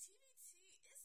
TBT, it's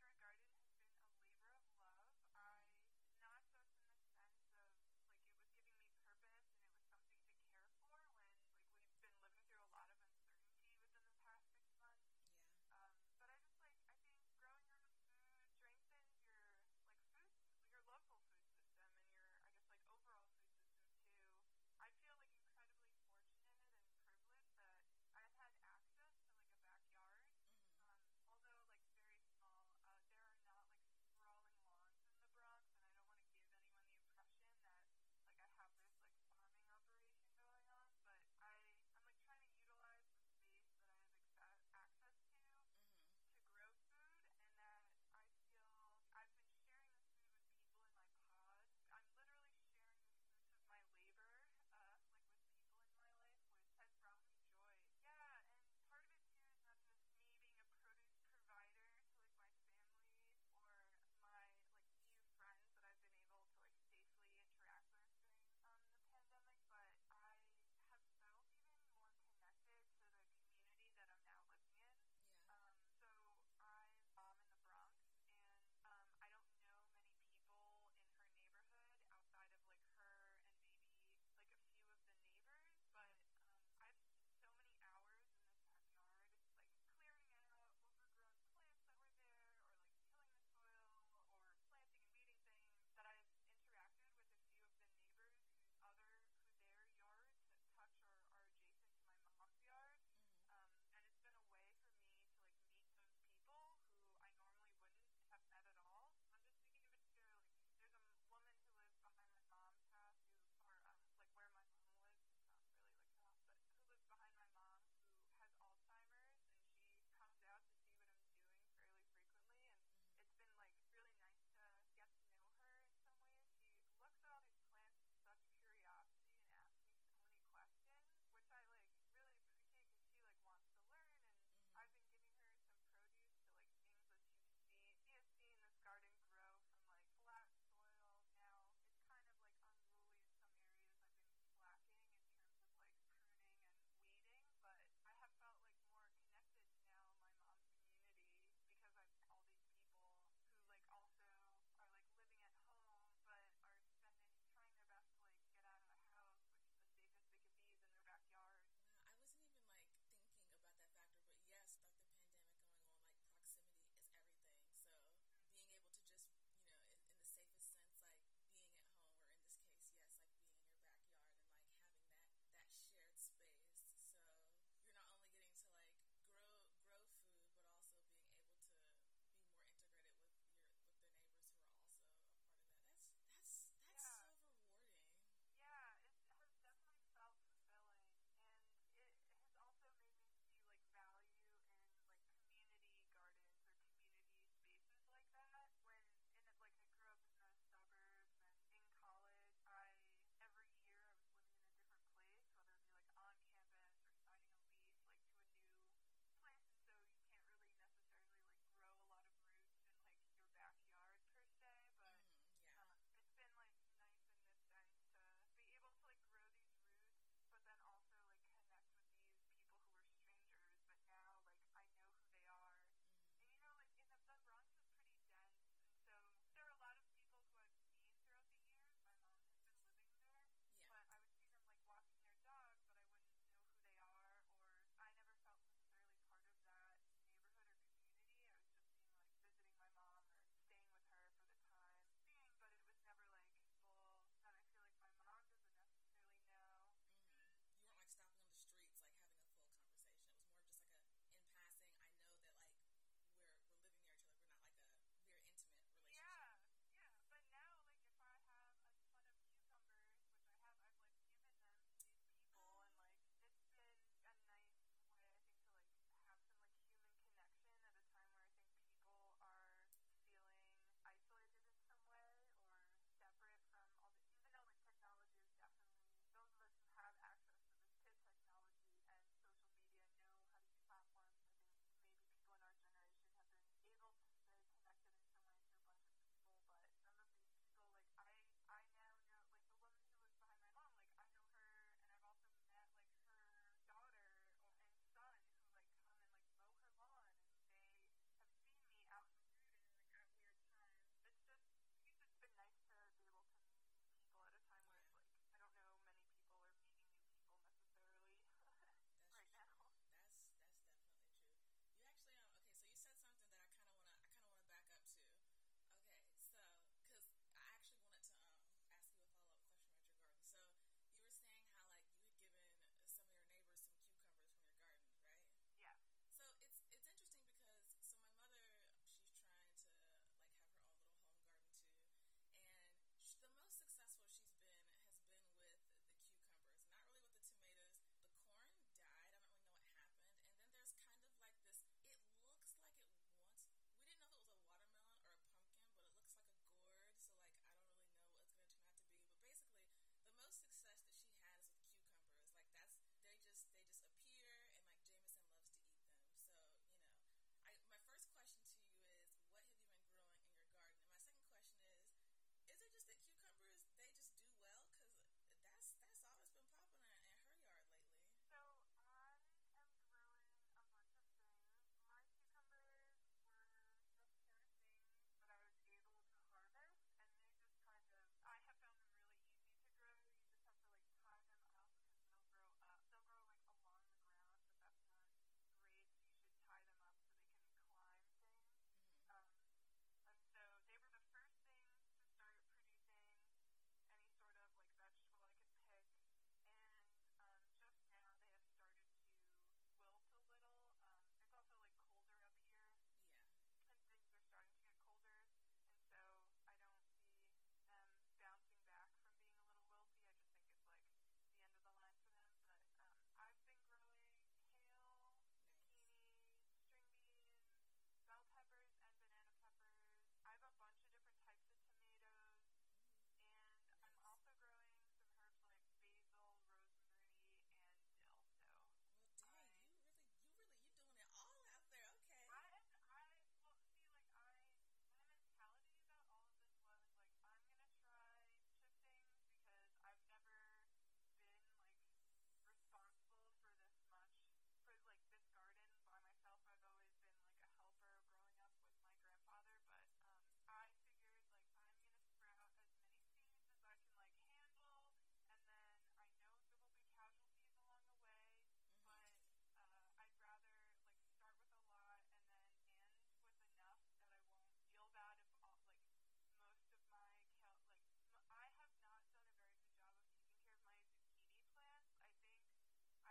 backyard I'm literally sharing the fruits of my labor, uh, like with people in my life, which has brought me joy. Yeah, and part of it too is not just me being a produce provider to like my family or my like few friends that I've been able to like safely interact with during um, the pandemic, but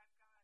I've got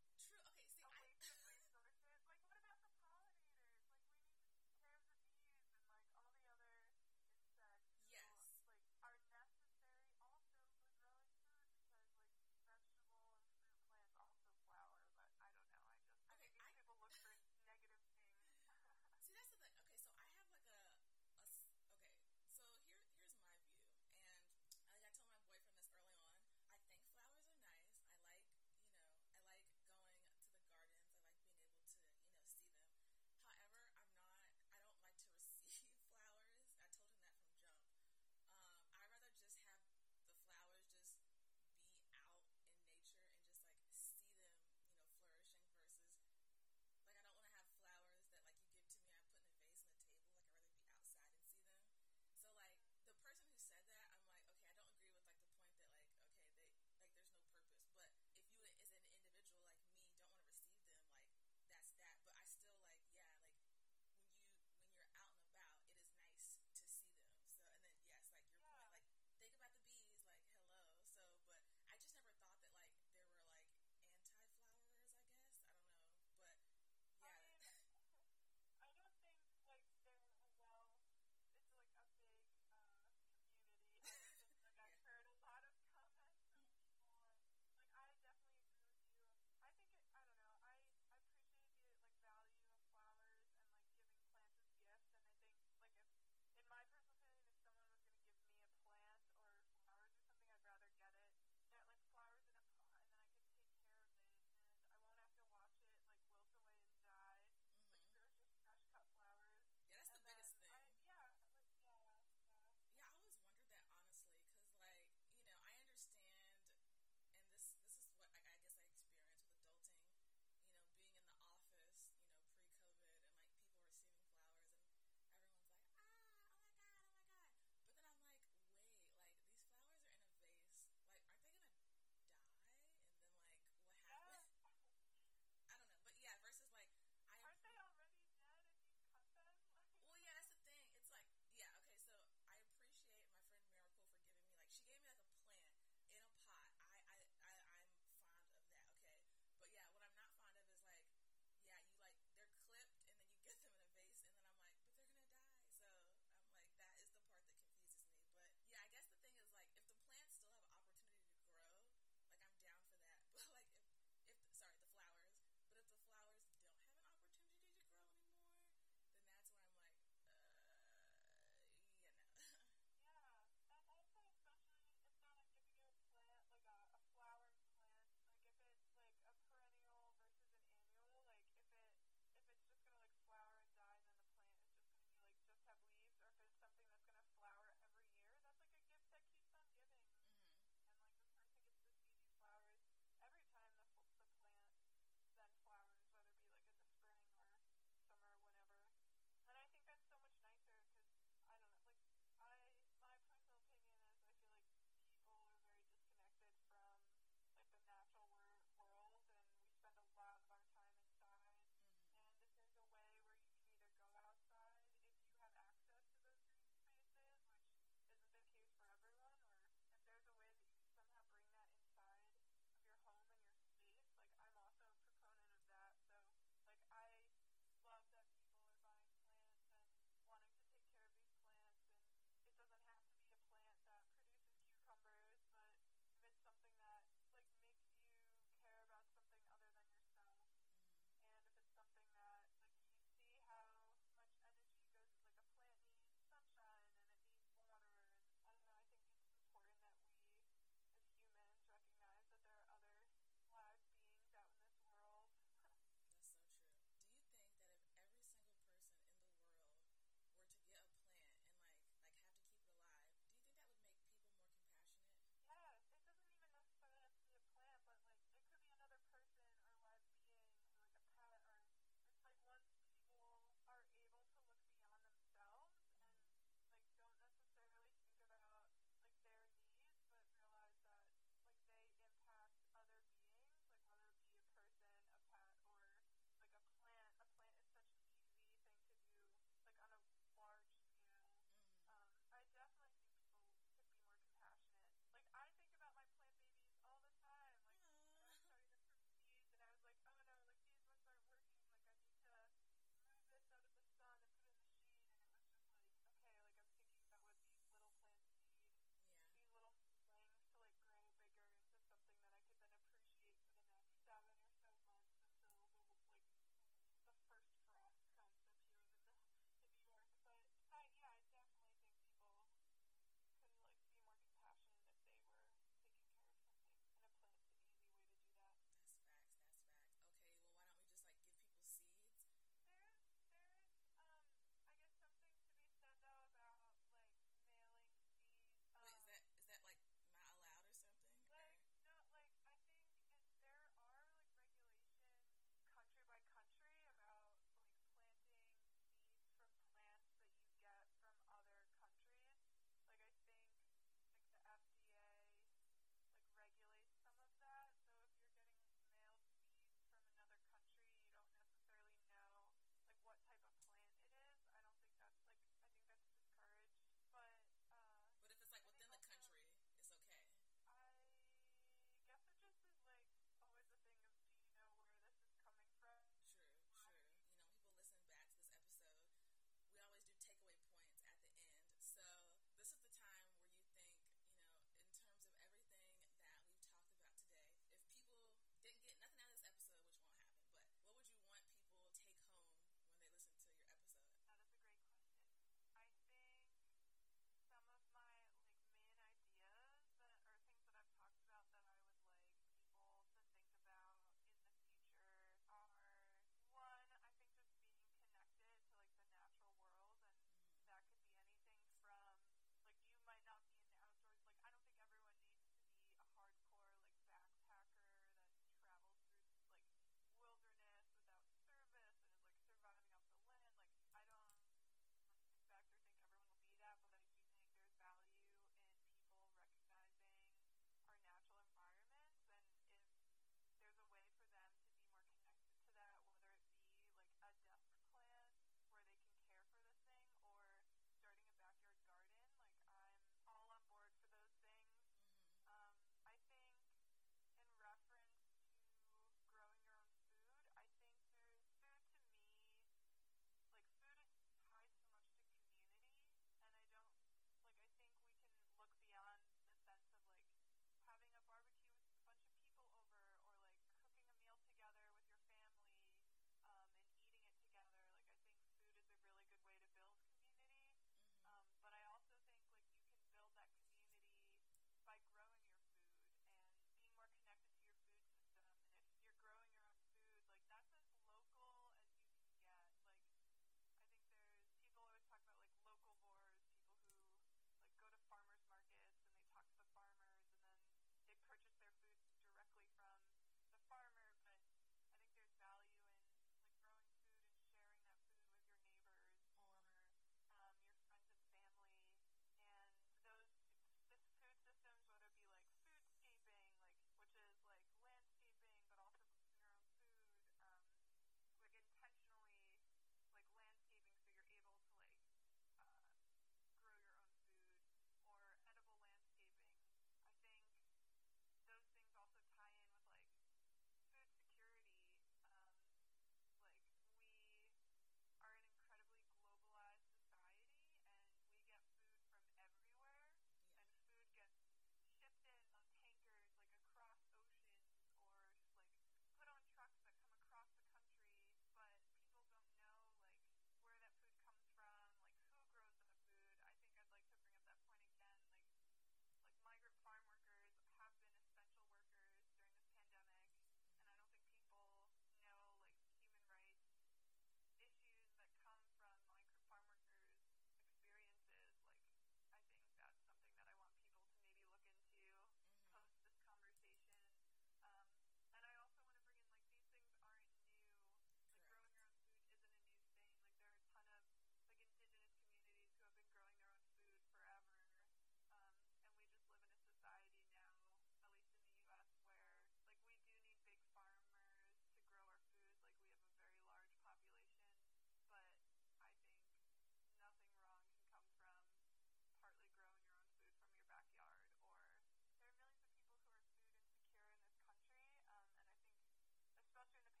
go through the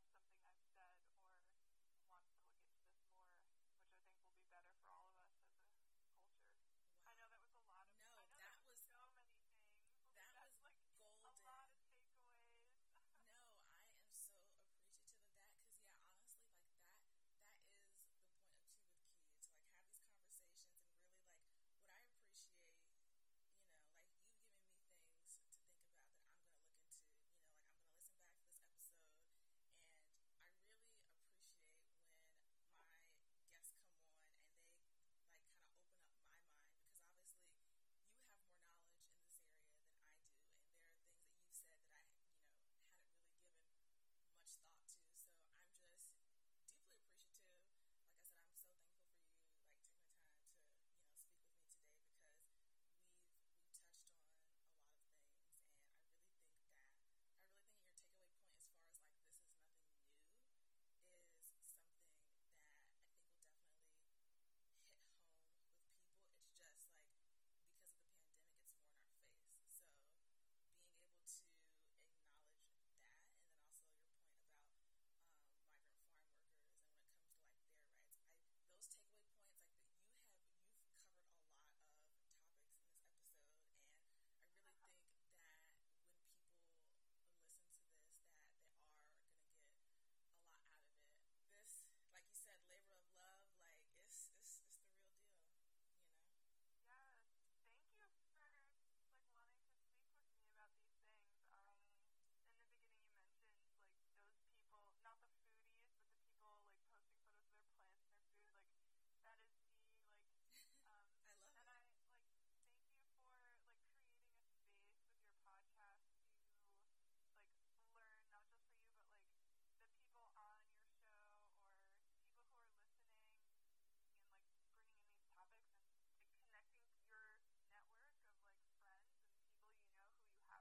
up something I've said or wants to look into this more, which I think will be better for all of us as a culture. Wow. I know that was a lot of. No, I know that, that was so many things. That was like golden. A lot of takeaways. no, I am so appreciative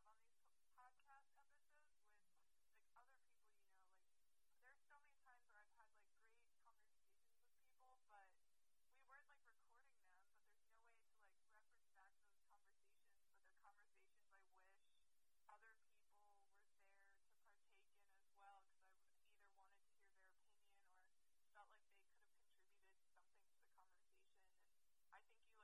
have on these podcast episodes with like other people you know. Like there's so many times where I've had like great conversations with people, but we weren't like recording them. But there's no way to like reference back those conversations. But they're conversations I wish other people were there to partake in as well, because I either wanted to hear their opinion or felt like they could have contributed something to the conversation. And I think you